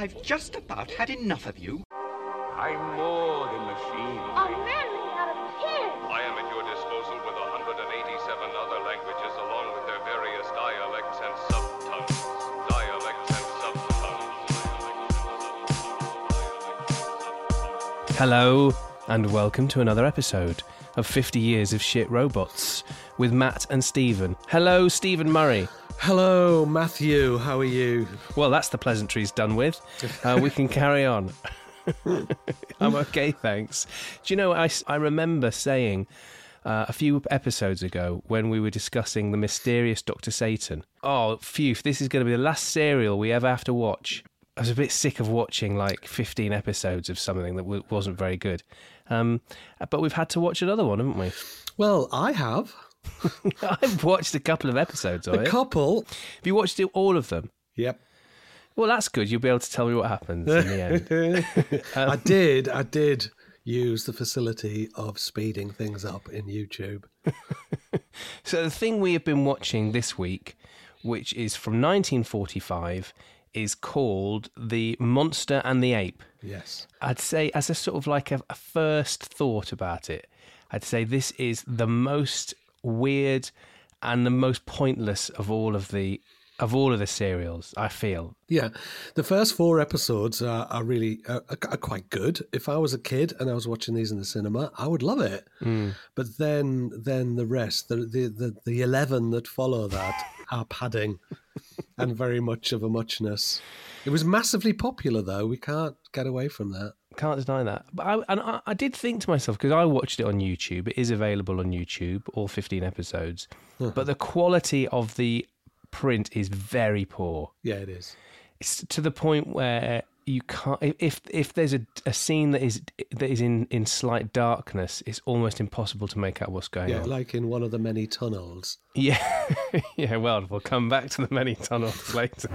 I've just about had enough of you. I'm more than machine. A man made out of tin. I am at your disposal with 187 other languages along with their various dialects and subtongues. Dialects and subtongues. Hello, and welcome to another episode of 50 Years of Shit Robots with Matt and Stephen. Hello, Stephen Murray. Hello, Matthew. How are you? Well, that's the pleasantries done with. Uh, we can carry on. I'm okay, thanks. Do you know, I, I remember saying uh, a few episodes ago when we were discussing the mysterious Dr. Satan, oh, phew, this is going to be the last serial we ever have to watch. I was a bit sick of watching like 15 episodes of something that w- wasn't very good. Um, but we've had to watch another one, haven't we? Well, I have. I've watched a couple of episodes of A it. A couple. Have you watched it, all of them? Yep. Well, that's good. You'll be able to tell me what happens in the end. Um, I did. I did use the facility of speeding things up in YouTube. So the thing we have been watching this week, which is from 1945, is called The Monster and the Ape. Yes. I'd say, as a sort of like a, a first thought about it, I'd say this is the most weird and the most pointless of all of the of all of the serials. I feel. Yeah. The first four episodes are, are really are, are quite good. If I was a kid and I was watching these in the cinema, I would love it. Hmm. But then then the rest, the the the, the eleven that follow that are padding and very much of a muchness. It was massively popular though. We can't get away from that. Can't deny that. But I, and I, I did think to myself because I watched it on YouTube. It is available on YouTube, all fifteen episodes. Uh-huh. But the quality of the print is very poor. Yeah, it is. It's to the point where you can't. If if there's a, a scene that is that is in, in slight darkness, it's almost impossible to make out what's going Yeah, on. like in one of the many tunnels. Yeah, yeah. Well, we'll come back to the many tunnels later.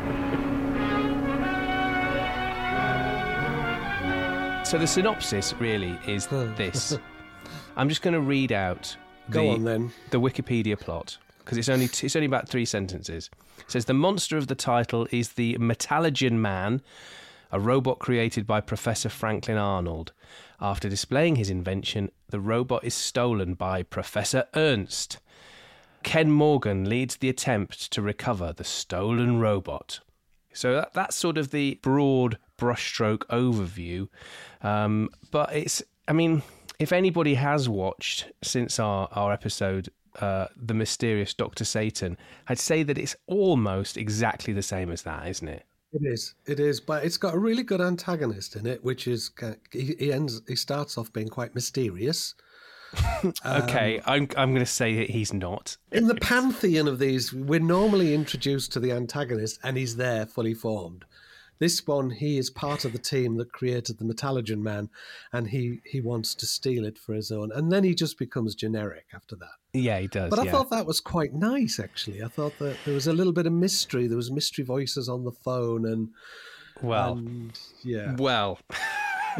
So the synopsis really is hmm. this. I'm just going to read out. Go the, on then. The Wikipedia plot because it's only it's only about three sentences. It says the monster of the title is the Metallogen Man, a robot created by Professor Franklin Arnold. After displaying his invention, the robot is stolen by Professor Ernst. Ken Morgan leads the attempt to recover the stolen robot. So that, that's sort of the broad brushstroke overview. Um, but it's, I mean, if anybody has watched since our, our episode, uh, The Mysterious Dr. Satan, I'd say that it's almost exactly the same as that, isn't it? It is. It is, but it's got a really good antagonist in it, which is, he, he ends. He starts off being quite mysterious. okay, I'm, I'm going to say that he's not. In the pantheon of these, we're normally introduced to the antagonist, and he's there, fully formed. This one, he is part of the team that created the Metallogen Man, and he he wants to steal it for his own, and then he just becomes generic after that. Yeah, he does. But I yeah. thought that was quite nice, actually. I thought that there was a little bit of mystery. There was mystery voices on the phone, and well, and yeah. well,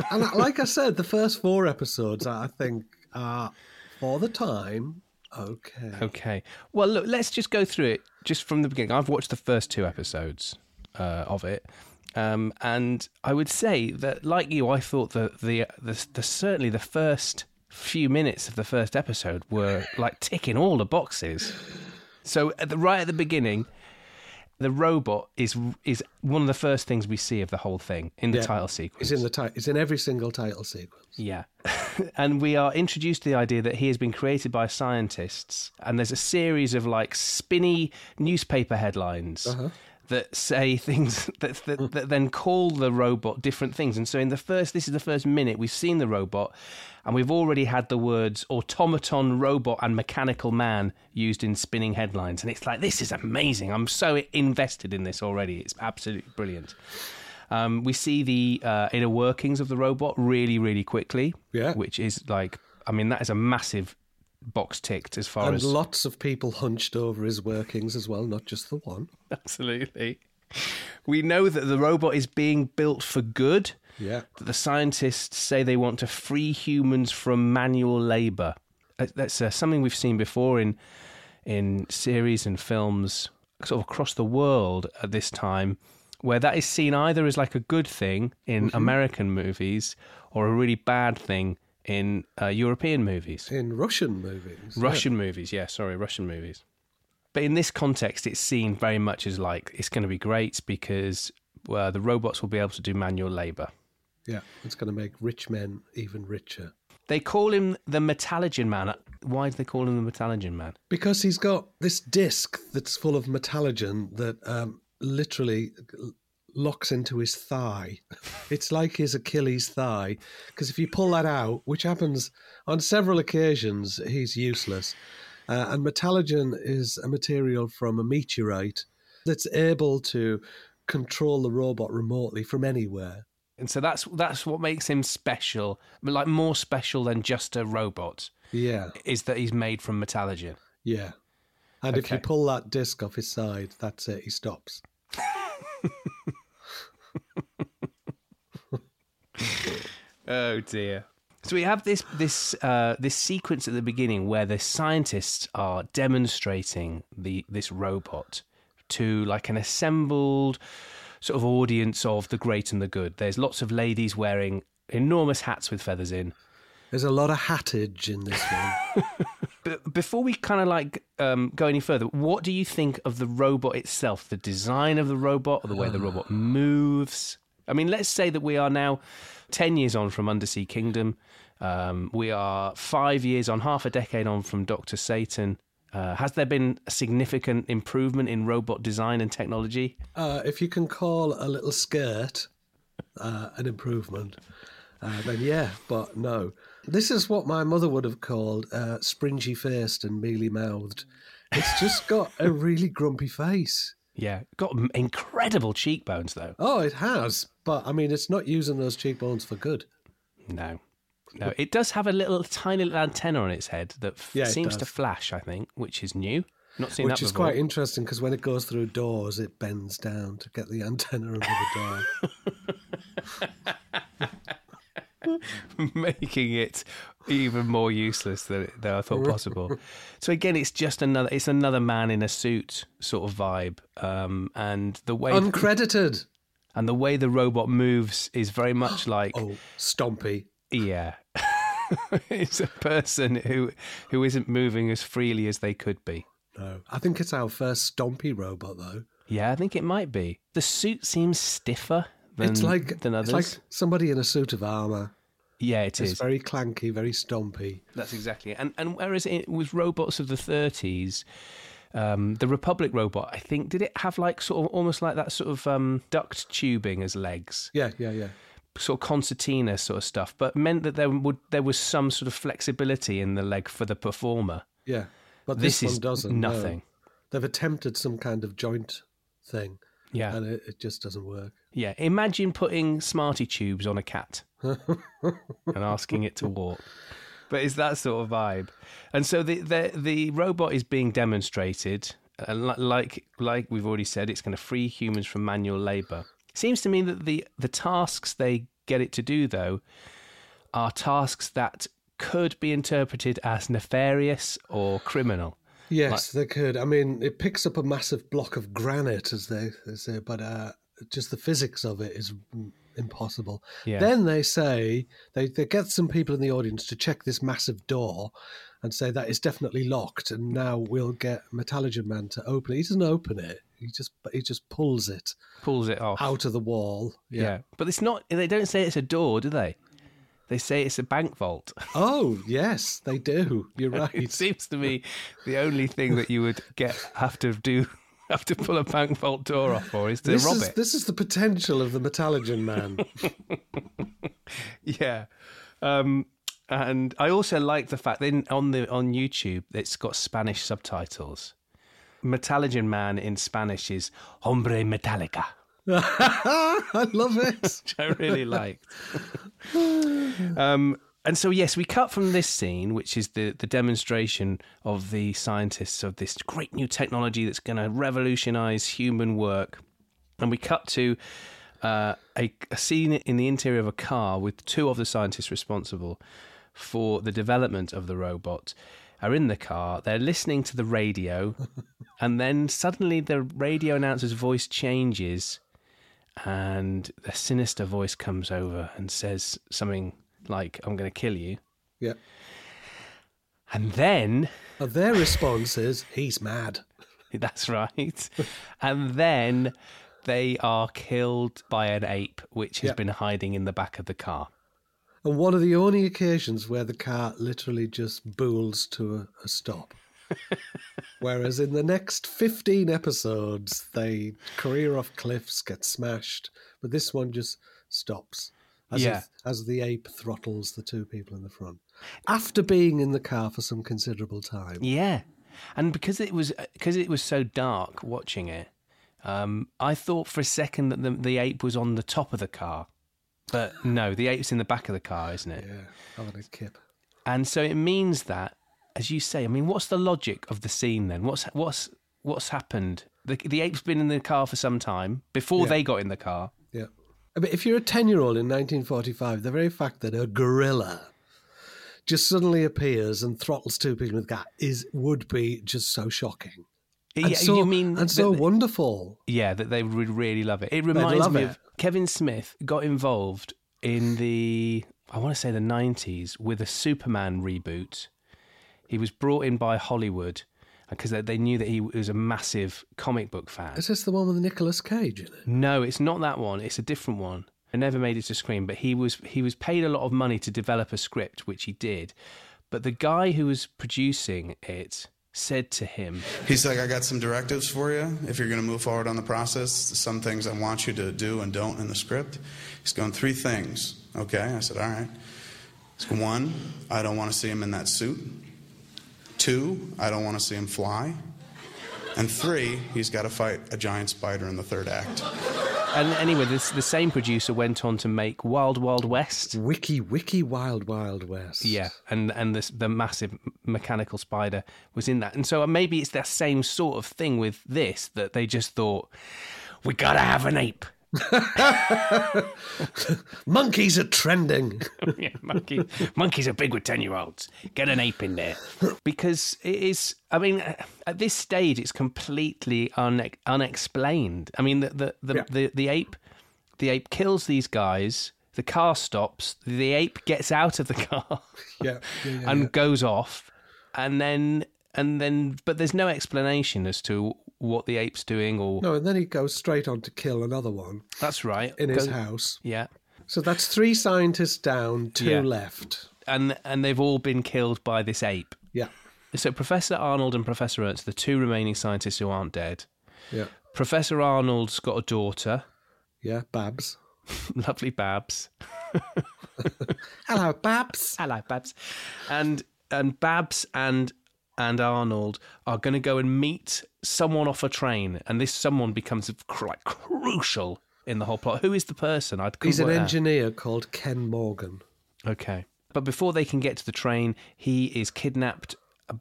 and like I said, the first four episodes, I think, are for the time okay. Okay. Well, look, let's just go through it just from the beginning. I've watched the first two episodes uh, of it. Um, and I would say that, like you, I thought that the, the the certainly the first few minutes of the first episode were like ticking all the boxes. So at the right at the beginning, the robot is is one of the first things we see of the whole thing in the Yeah. title sequence. It's in the ti- It's in every single title sequence. Yeah. and we are introduced to the idea that he has been created by scientists, and there's a series of like spinny newspaper headlines. Uh-huh. That say things that, that hmm. that then call the robot different things, and so in the first, this is the first minute we've seen the robot, and we've already had the words automaton, robot, and mechanical man used in spinning headlines, and it's like this is amazing. I'm so invested in this already. It's absolutely brilliant. Um, we see the uh, inner workings of the robot really, really quickly. Yeah. Which is like, I mean, that is a massive box ticked as far And as. lots of people hunched over his workings as well, not just the one. Absolutely. We know that the robot is being built for good. Yeah. That the scientists say they want to free humans from manual labor. Uh, That's uh, something we've seen before in in series and films, sort of across the world at this time, where that is seen either as like a good thing in Mm-hmm. American movies or a really bad thing in uh, European movies. In Russian movies. yeah. Russian movies, yeah, sorry, Russian movies. But in this context, it's seen very much as like it's going to be great because uh, the robots will be able to do manual labor. Yeah, it's going to make rich men even richer. They call him the Metallogen Man. Why do they call him the Metallogen Man? Because he's got this disc that's full of metallogen that um, literally locks into his thigh. It's like his Achilles thigh. Because if you pull that out, which happens on several occasions, he's useless. Uh, and metallogen is a material from a meteorite that's able to control the robot remotely from anywhere. And so that's that's what makes him special, but like more special than just a robot, Yeah, is that he's made from Metallogen. yeah. And if you pull that disc off his side, that's it, he stops. Oh dear. So we have this this uh, this sequence at the beginning where the scientists are demonstrating the this robot to like an assembled sort of audience of the great and the good. There's lots of ladies wearing enormous hats with feathers in. There's a lot of hattage in this one. But before we kind of like um, go any further, what do you think of the robot itself? The design of the robot, or the way the robot moves? I mean, let's say that we are now 10 years on from Undersea Kingdom. Um, we are five years on, half a decade on from Dr. Satan. Uh, has there been a significant improvement in robot design and technology? Uh, if you can call a little skirt uh, an improvement, uh, then yeah, but no. This is what my mother would have called uh, springy faced and mealy mouthed. It's just got a really grumpy face. Yeah, got incredible cheekbones though. Oh, it has, but I mean, it's not using those cheekbones for good. No. No, it does have a little tiny little antenna on its head that f- Yeah, it seems to flash, I think, which is new. Not seen Which that is before. quite interesting because when it goes through doors, it bends down to get the antenna under the door. making it even more useless than, than I thought possible. so again, it's just another it's another man in a suit sort of vibe, um, and the way Uncredited. and the way the robot moves is very much like Oh, Stompy. yeah, it's a person who who isn't moving as freely as they could be. No, I think it's our first Stompy robot, though. Yeah, I think it might be. The suit seems stiffer than it's like than others. it's like somebody in a suit of armor. Yeah, it It's is. very clanky, very stompy. That's exactly it. And and whereas it was robots of the 30s, um, the Republic robot, I think, did it have like sort of almost like that sort of um, duct tubing as legs, Yeah, yeah, yeah. sort of concertina sort of stuff, but meant that there would there was some sort of flexibility in the leg for the performer. Yeah. But This, this, is one doesn't. no. nothing. They've attempted some kind of joint thing, Yeah, and it, it just doesn't work. yeah. Imagine putting Smartie tubes on a cat and asking it to walk. But it's that sort of vibe, and so the the the robot is being demonstrated, uh, li- like like we've already said, it's going to free humans from manual labour. Seems to me that the the tasks they get it to do though are tasks that could be interpreted as nefarious or criminal. Yes, they could. I mean, it picks up a massive block of granite, as they, they say, but uh, just the physics of it is mm, impossible. Yeah. Then they say they, they get some people in the audience to check this massive door and say that is definitely locked, and now we'll get Metallogen Man to open it. He doesn't open it. He just he just pulls it Pulls it off. out of the wall. yeah. but it's not. They don't say it's a door, do they? They say it's a bank vault. Oh yes, they do. You're right. It seems to me the only thing that you would get have to do have to pull a bank vault door off for is to This rob is it. this is the potential of the Metallogen Man. Yeah. Um, and I also like the fact that in, on the on YouTube it's got Spanish subtitles. Metallogen Man in Spanish is Hombre Metallica, I love it. which I really liked. um, and so yes, we cut from this scene, which is the the demonstration of the scientists of this great new technology that's going to revolutionize human work, and we cut to uh, a, a scene in the interior of a car with two of the scientists responsible for the development of the robot are in the car. They're listening to the radio, and then suddenly the radio announcer's voice changes, and a sinister voice comes over and says something like, I'm going to kill you. Yeah. And then, And their response is, he's mad. that's right. and then they are killed by an ape which has Yeah. been hiding in the back of the car. And one of the only occasions where the car literally just bools to a, a stop. Whereas in the next 15 episodes, they career off cliffs, get smashed. But this one just stops as, Yeah. if- as the ape throttles the two people in the front. After being in the car for some considerable time. Yeah, and because it was because it was so dark watching it, um, I thought for a second that the, the ape was on the top of the car, but no, the ape's in the back of the car, isn't it? Yeah, having a kip. And so it means that, as you say, I mean, what's the logic of the scene then? What's what's what's happened? The the ape's been in the car for some time before Yeah. they got in the car. Yeah. I mean, if you're a 10 year old in 1945, the very fact that a gorilla just suddenly appears and throttles two people with gas is would be just so shocking. And yeah, so, you mean and so that- wonderful. Yeah, that they would really love it. It reminds me it. of Kevin Smith got involved in the I want to say the 90s with a Superman reboot. He was brought in by Hollywood because they, they knew that he was a massive comic book fan. Is this the one with Nicolas Cage in it? No, it's not that one. It's a different one. It never made it to screen, but he was he was paid a lot of money to develop a script, which he did. But the guy who was producing it said to him, He's like, I got some directives for you if you're going to move forward on the process. Some things I want you to do and don't in the script. He's going, three things. Okay. I said, all right. He's going, one, I don't want to see him in that suit. Two, I don't want to see him fly. And three, he's got to fight a giant spider in the third act. and anyway, this, the same producer went on to make Wild Wild West. Wiki, wiki, wild, wild west. Yeah, and and this, the massive mechanical spider was in that, and so uh, maybe it's that same sort of thing with this that they just thought we gotta have an ape. Monkeys are trending. yeah, monkey, monkeys are big with ten year olds. Get an ape in there because it is. I mean, uh, at this stage, it's completely une- unexplained. I mean, the the the, Yeah. the the ape, the ape kills these guys. The car stops. The ape gets out of the car. yeah. yeah, yeah, and goes off and then and then but there's no explanation as to what the ape's doing or No, and then he goes straight on to kill another one that's right in his Go- house. yeah So that's three scientists down, two Yeah. left. and and they've all been killed by this ape Yeah, so professor arnold and professor ernst the two remaining scientists who aren't dead yeah, professor arnold's got a daughter yeah. Babs. lovely babs Hello, Babs. hello babs and and babs and and Arnold are going to go and meet someone off a train, and this someone becomes like crucial in the whole plot. Who is the person? I couldn't He's an work out. engineer called Ken Morgan. Okay, but before they can get to the train, he is kidnapped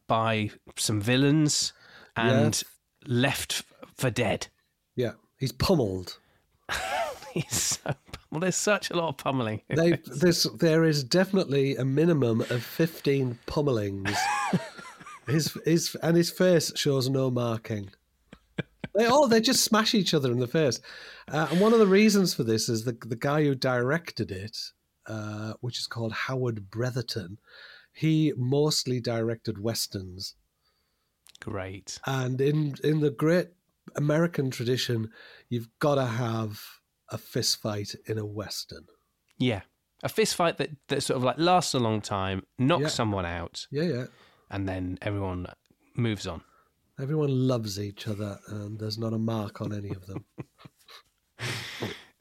by some villains and left for dead. Yeah, he's pummeled. He's so well. There's such a lot of pummeling. They, this, there is definitely a minimum of fifteen pummelings. his, his, and his face shows no marking. They all they just smash each other in the face, uh, and one of the reasons for this is the the guy who directed it, uh, which is called Howard Bretherton. He mostly directed westerns, Great. and in in the great American tradition, you've got to have a fist fight in a western. Yeah, a fist fight that that sort of like lasts a long time, knocks Yeah. someone out, Yeah, yeah. And then everyone moves on. Everyone loves each other, and there's not a mark on any of them.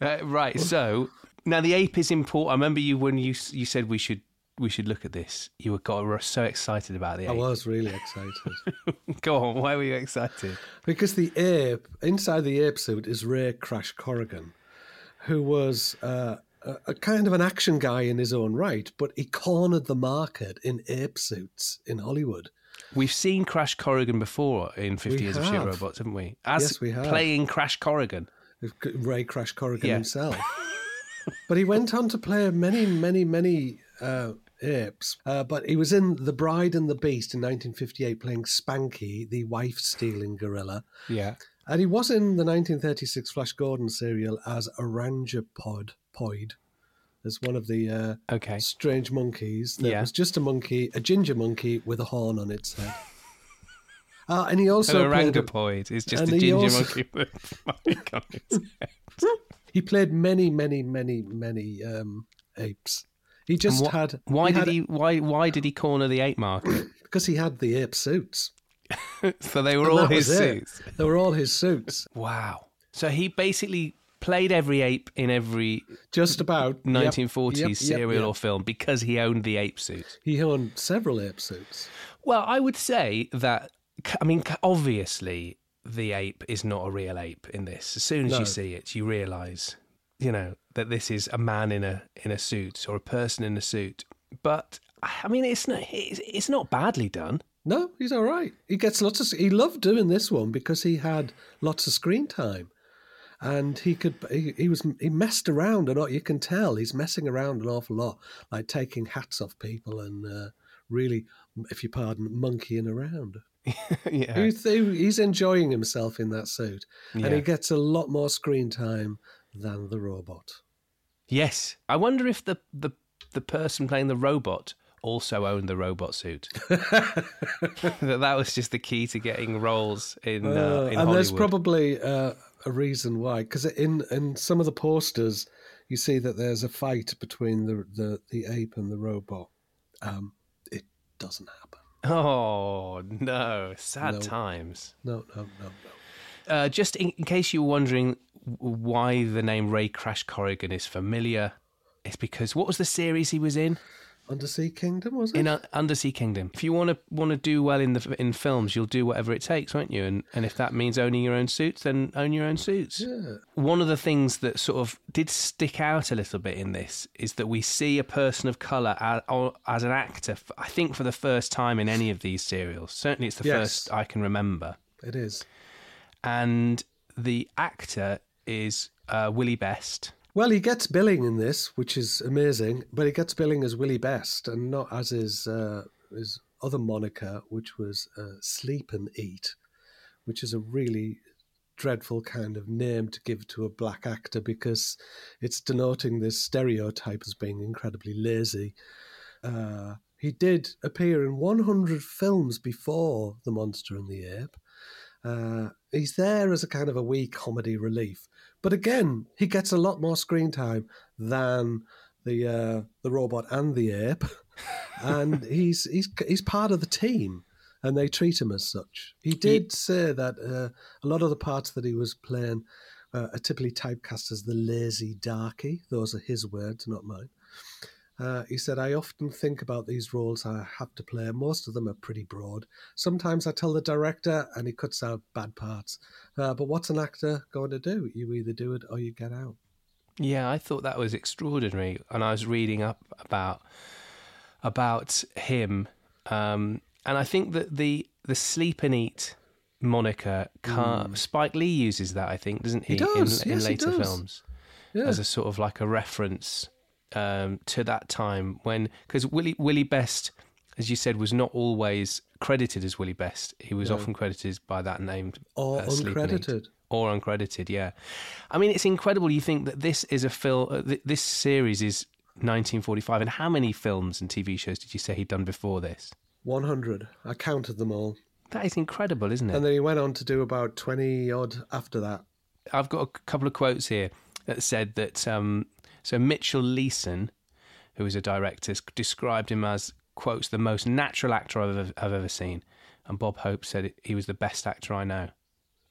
Uh, right. So now the ape is important. I remember you when you you said we should we should look at this. You were, got, were so excited about the I was really excited Go on. Why were you excited? because the ape inside the ape suit is Ray Crash Corrigan, who was uh, a, a kind of an action guy in his own right, but he cornered the market in ape suits in Hollywood. We've seen Crash Corrigan before in Fifty We Years of Shit have. Robots, haven't we? As Yes, we have. playing Crash Corrigan. Ray Crash Corrigan Yeah. himself. but he went on to play many, many, many uh, apes. Uh, but he was in The Bride and the Beast in 1958 playing Spanky, the wife stealing gorilla. Yeah. And he was in the 1936 Flash Gordon serial as Oranga Pod, Poid, as one of the uh, Okay. strange monkeys. That Yeah. was just a monkey, a ginger monkey with a horn on its head. Uh, and he also played a- orangopoid is just a ginger also- monkey with a on its head. he played many, many, many, many um, apes. He just wha- had Why he did had- he? Why? Why did he corner the ape market? because he had the ape suits. so they were And all his was it. suits. They were all his suits. Wow. So he basically played every ape in every Just about Yep, 1940s yep, yep, serial yep. or film because he owned the ape suit. He owned several ape suits. Well, I would say that. I mean, obviously, the ape is not a real ape in this. As soon as No. you see it, you realise, you know, that this is a man in a in a suit or a person in a suit. But I mean, it's not it's, it's not badly done. No, he's all right. He gets lots of. He loved doing this one because he had lots of screen time, and he could. He, he was. He messed around a lot. You can tell he's messing around an awful lot, like taking hats off people and uh, really, if you pardon, monkeying around. yeah. He's, he's enjoying himself in that suit, and he gets a lot more screen time than the robot. Yes. I wonder if the the the person playing the robot also owned the robot suit. that that was just the key to getting roles in, uh, Uh, in and Hollywood. there's probably uh, a reason why, because in in some of the posters, you see that there's a fight between the the, the ape and the robot. Um, it doesn't happen. Oh no! Sad No. times. No, no, no, no. Uh, just in, in case you were wondering why the name Ray Crash Corrigan is familiar, it's because what was the series he was in? Undersea Kingdom was it? In uh, Undersea Kingdom. If you want to want to do well in the in films, you'll do whatever it takes, won't you? And and if that means owning your own suits, then own your own suits. yeah. One of the things that sort of did stick out a little bit in this is that we see a person of color as, as an actor. I think for the first time in any of these serials. Certainly, it's the Yes. first I can remember. It is. And the actor is uh, Willie Best. Well, he gets billing in this, which is amazing, but he gets billing as Willie Best and not as his uh, his other moniker, which was uh, Sleep and Eat, which is a really dreadful kind of name to give to a black actor because it's denoting this stereotype as being incredibly lazy. Uh, he did appear in 100 films before The Monster and the Ape. Uh, he's there as a kind of a wee comedy relief. But again, he gets a lot more screen time than the uh, the robot and the ape, and he's he's he's part of the team, and they treat him as such. He did say that uh, a lot of the parts that he was playing uh, are typically typecast as the lazy darky. Those are his words, not mine. Uh, he said, I often think about these roles I have to play. Most of them are pretty broad. Sometimes I tell the director and he cuts out bad parts. Uh, but what's an actor going to do? You either do it or you get out. Yeah, I thought that was extraordinary, and I was reading up about about him, um, and I think that the the sleep and eat moniker, car, Spike Lee uses that. I think doesn't he? He does, in, in yes, he later does. films, Yeah. as a sort of like a reference um, to that time when because Willie Willie Best, as you said, was not always credited as Willie Best. He was often credited by that name Or uh, and Eat uncredited. or uncredited. Yeah, I mean it's incredible. You think that this is a film. Uh, th- this series is 1945, and how many films and TV shows did you say he'd done before this? 100. I counted them all. That is incredible, isn't it? And then he went on to do about 20 odd after that. I've got a couple of quotes here that said that. Um, so Mitchell Leisen, who is a director, described him as quotes the most natural actor I've ever, I've ever seen, and Bob Hope said he was the best actor I know.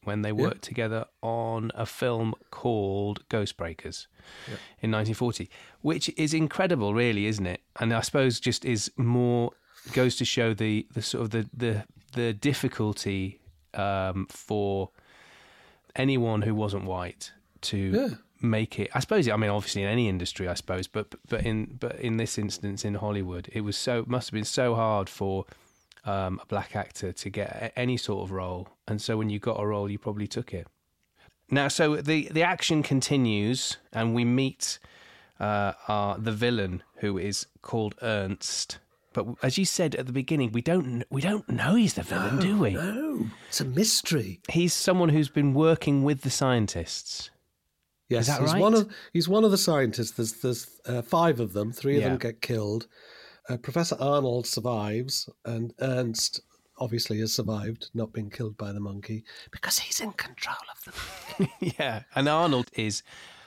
When they worked together on a film called Ghostbreakers in 1940, which is incredible, really, isn't it? And I suppose just is more goes to show the the sort of the the the difficulty um, for anyone who wasn't white to Yeah. Make it. I suppose. I mean, obviously in any industry, I suppose, but but in but in this instance in Hollywood, it was so must have been so hard for um, a black actor to get a- any sort of role, and so when you got a role, you probably took it. Now, so the the action continues, and we meet uh, our, the villain who is called Ernst, But as you said at the beginning, we don't we don't know he's the villain, do we? No, it's a mystery. He's someone who's been working with the scientists. Yes, that he's right? one of he's one of the scientists. There's there's uh, five of them. Three of Yeah. them get killed. Uh, Professor Arnold survives, and Ernst obviously has survived, not been killed by the monkey because he's in control of them. yeah, and Arnold is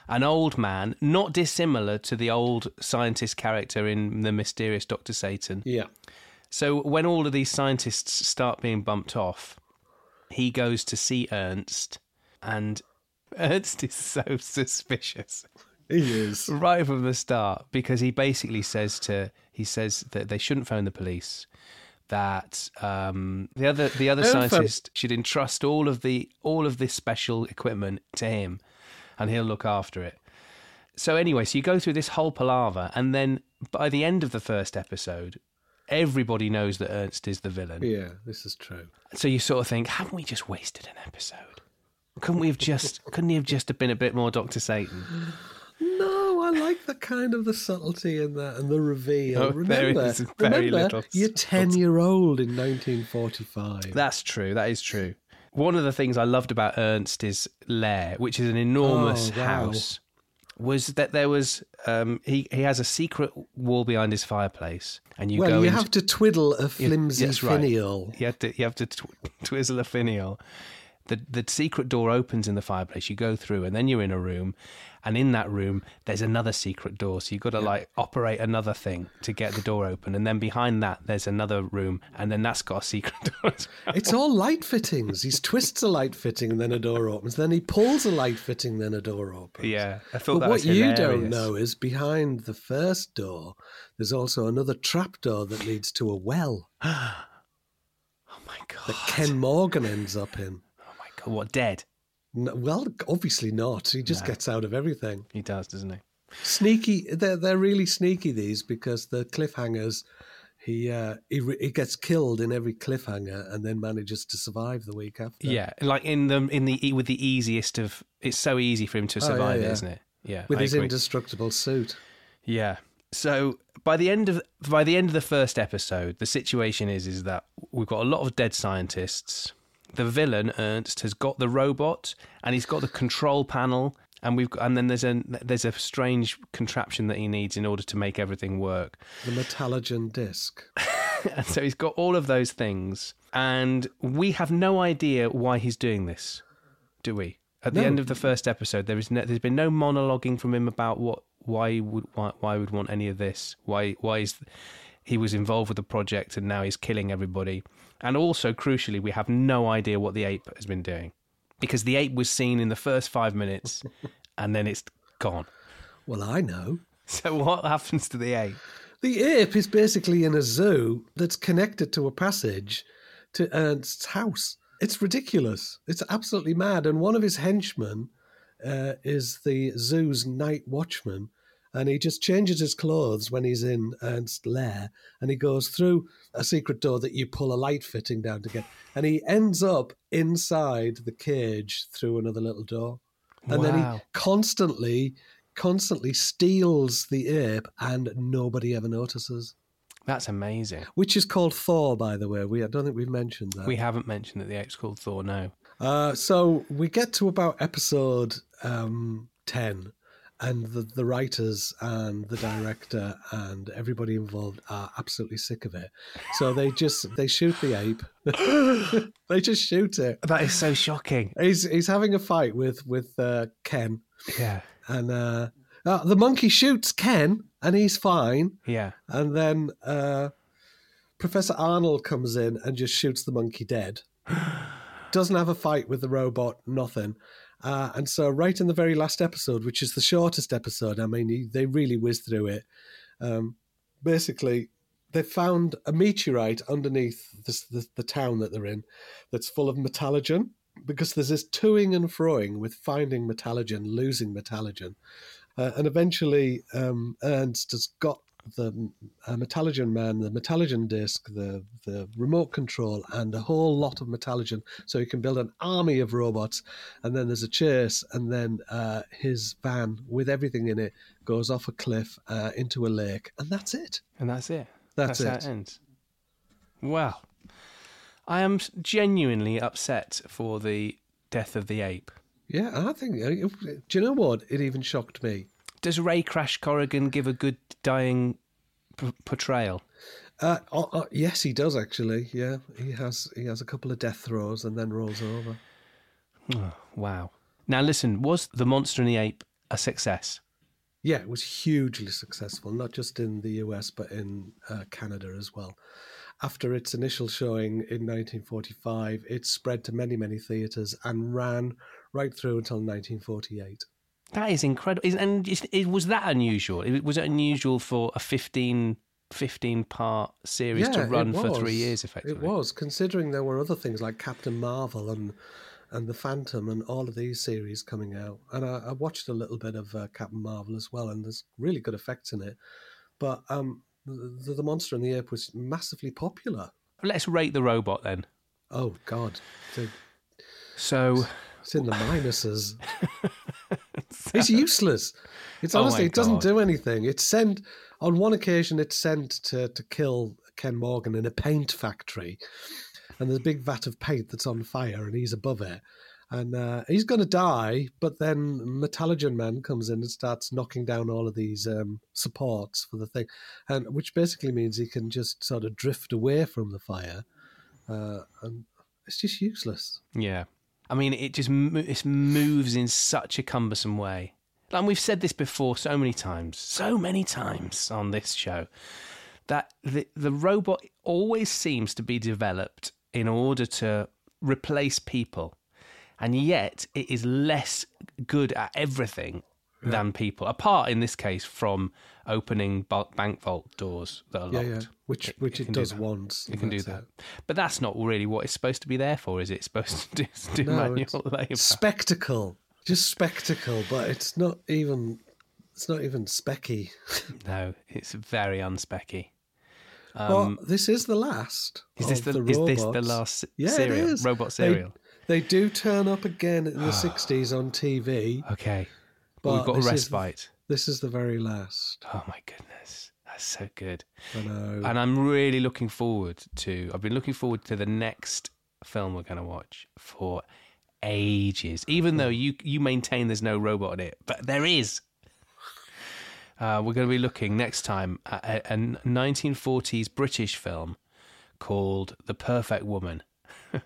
an old man, not dissimilar to the old scientist character in the mysterious Doctor Satan. Yeah, So when all of these scientists start being bumped off, he goes to see Ernst, and Ernst is so suspicious he is. right from the start because he basically says to he says that they shouldn't phone the police. That um, the other the other scientist should entrust all of the all of this special equipment to him, and he'll look after it. So anyway, so you go through this whole palaver, and then by the end of the first episode, everybody knows that Ernst is the villain. Yeah, this is true. So you sort of think, haven't we just wasted an episode? Couldn't we have just? couldn't he have just been a bit more Doctor Satan? No, I like the kind of the subtlety in that and the reveal. Oh, remember, is very remember, little you're ten year old in 1945. That's true. That is true. One of the things I loved about Ernst's lair, which is an enormous Oh, wow. house, was that there was um, he he has a secret wall behind his fireplace, and you go. well, go you into, have to twiddle a flimsy that's right. finial. You have to you have to tw- twizzle a finial. The the secret door opens in the fireplace. You go through, and then you're in a room, and in that room there's another secret door. So you've got to like operate another thing to get the door open, and then behind that there's another room, and then that's got a secret door. well. It's all light fittings. He twists a light fitting and then a door opens. Then he pulls a light fitting, then a door opens. Yeah, I thought But what you don't know is behind the first door, there's also another trap door that leads to a well Oh my god! that Ken Morgan ends up in. What dead? No, well, obviously not. He just gets out of everything. He does, doesn't he? Sneaky. They're they're really sneaky these because the cliffhangers. He uh, he re- he gets killed in every cliffhanger and then manages to survive the week after. Yeah, like in the in the with the easiest of. It's so easy for him to Oh, yeah, survive, yeah. is isn't it? Yeah, with I his agree. indestructible suit. Yeah. So by the end of by the end of the first episode, the situation is is that we've got a lot of dead scientists. The villain Ernst has got the robot and he's got the control panel, and we've got, and then there's a there's a strange contraption that he needs in order to make everything work. The Metallogen disc. And so he's got all of those things, and we have no idea why he's doing this, do we? At the No. end of the first episode, there is no, there's been no monologuing from him about what why would why, why would want any of this. Why why is he was involved with the project and now he's killing everybody. And also, crucially, we have no idea what the ape has been doing because the ape was seen in the first five minutes, and then it's gone. Well, I know. So what happens to the ape? The ape is basically in a zoo that's connected to a passage to Ernst's house. It's ridiculous. It's absolutely mad. And one of his henchmen uh, is the zoo's night watchman. And he just changes his clothes when he's in Ernst's lair. And he goes through a secret door that you pull a light fitting down to get. And he ends up inside the cage through another little door. And then he constantly, constantly steals the ape, and nobody ever notices. That's amazing. Which is called Thor, by the way. We I don't think we've mentioned that. We haven't mentioned that the ape's called Thor. No. Uh, so we get to about episode um, ten, and the, the writers and the director and everybody involved are absolutely sick of it. So they just they shoot the ape. they just shoot it. That is so shocking. He's he's having a fight with with uh, Ken, Yeah. and uh, uh, the monkey shoots Ken, and he's fine. Yeah. And then uh, Professor Arnold comes in and just shoots the monkey dead. Doesn't have a fight with the robot, nothing. Uh, and so, right in the very last episode, which is the shortest episode, I mean, they really whiz through it. Um, basically, they found a meteorite underneath this, the, the town that they're in that's full of metallogen because there's this toing and froing with finding metallogen, losing metallogen. Uh, and eventually, um, Ernst has got the uh, Metallogen Man, the Metallogen disc, the the remote control, and a whole lot of Metallogen, so he can build an army of robots. And then there's a chase, and then uh, his van with everything in it goes off a cliff uh, into a lake, and that's it. And that's it. That's, how it. it ends. Well, I am genuinely upset for the death of the ape. Yeah, I think. uh, Do you know what? It even shocked me. Does Ray Crash Corrigan give a good dying p- portrayal? Uh, uh, uh, yes, he does actually. Yeah, he has. He has a couple of death throes and then rolls over. Wow. Now listen, was the Monster and the Ape a success? Yeah, it was hugely successful, not just in the US but in uh, Canada as well. After its initial showing in 1945, it spread to many, many theatres and ran right through until 1948. That is incredible. And it, was that unusual? Was it unusual for a 15, 15 part series to run for three years, effectively? It was, considering there were other things like Captain Marvel and and the Phantom and all of these series coming out. And I, I watched a little bit of uh, Captain Marvel as well, and there's really good effects in it. But um, the, the Monster and the Ape was massively popular. Let's rate the robot then. Oh God, The- So, it's in the minuses. it's useless. It's Oh honestly, it doesn't do anything. It's sent on one occasion. It's sent to to kill Ken Morgan in a paint factory, and there's a big vat of paint that's on fire, and he's above it. And uh, he's going to die, but then Metallogen Man comes in and starts knocking down all of these um, supports for the thing, and which basically means he can just sort of drift away from the fire, uh, and it's just useless. yeah. I mean, it just it moves in such a cumbersome way. And we've said this before so many times, so many times on this show, that the, the robot always seems to be developed in order to replace people. And yet it is less good at everything than people, apart in this case from opening bank vault doors that are locked. yeah. Which which it, can do does that. once. It can do that. it. But that's not really what it's supposed to be there for, is it? It's supposed to do, do No, manual labour. Spectacle, just spectacle, but it's not even. It's not even specky. No, it's very unspecky. well, this is the last. Um, Is this the, the is this the last Yeah, it serial? is. Robot They- serial. They, do turn up again in the '60s on TV. Okay. But We've got a this is- respite. This is the very last. Oh my goodness. That's so good. I know. And I'm really looking forward to I've been looking forward to the next film we're gonna watch for ages. Even though you you maintain there's no robot in it, but there is. Uh, we're going to be looking next time at a, a 1940s British film called The Perfect Woman.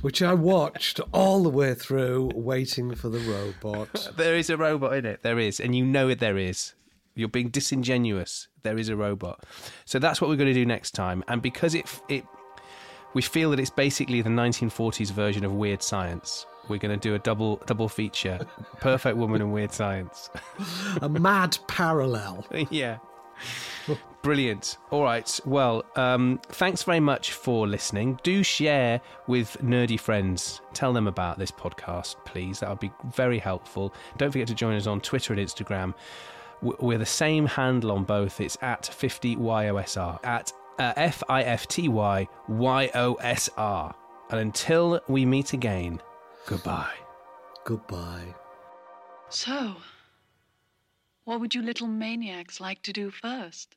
Which I watched all the way through, waiting for the robot. There is a robot in it. There is, and you know it. There is. You're being disingenuous. There is a robot. So that's what we're going to do next time. And because it it we feel that it's basically the 1940s version of Weird Science. We're going to do a double double feature: Perfect Woman and Weird Science. A mad parallel. yeah. Brilliant. All right. Well, um, thanks very much for listening. Do share with nerdy friends. Tell them about this podcast, please. That would be very helpful. Don't forget to join us on Twitter and Instagram. W- We're the same handle on both. It's at 50YOSR, at uh, F I F T Y Y O S R. And until we meet again, goodbye. Goodbye. So, what would you little maniacs like to do first?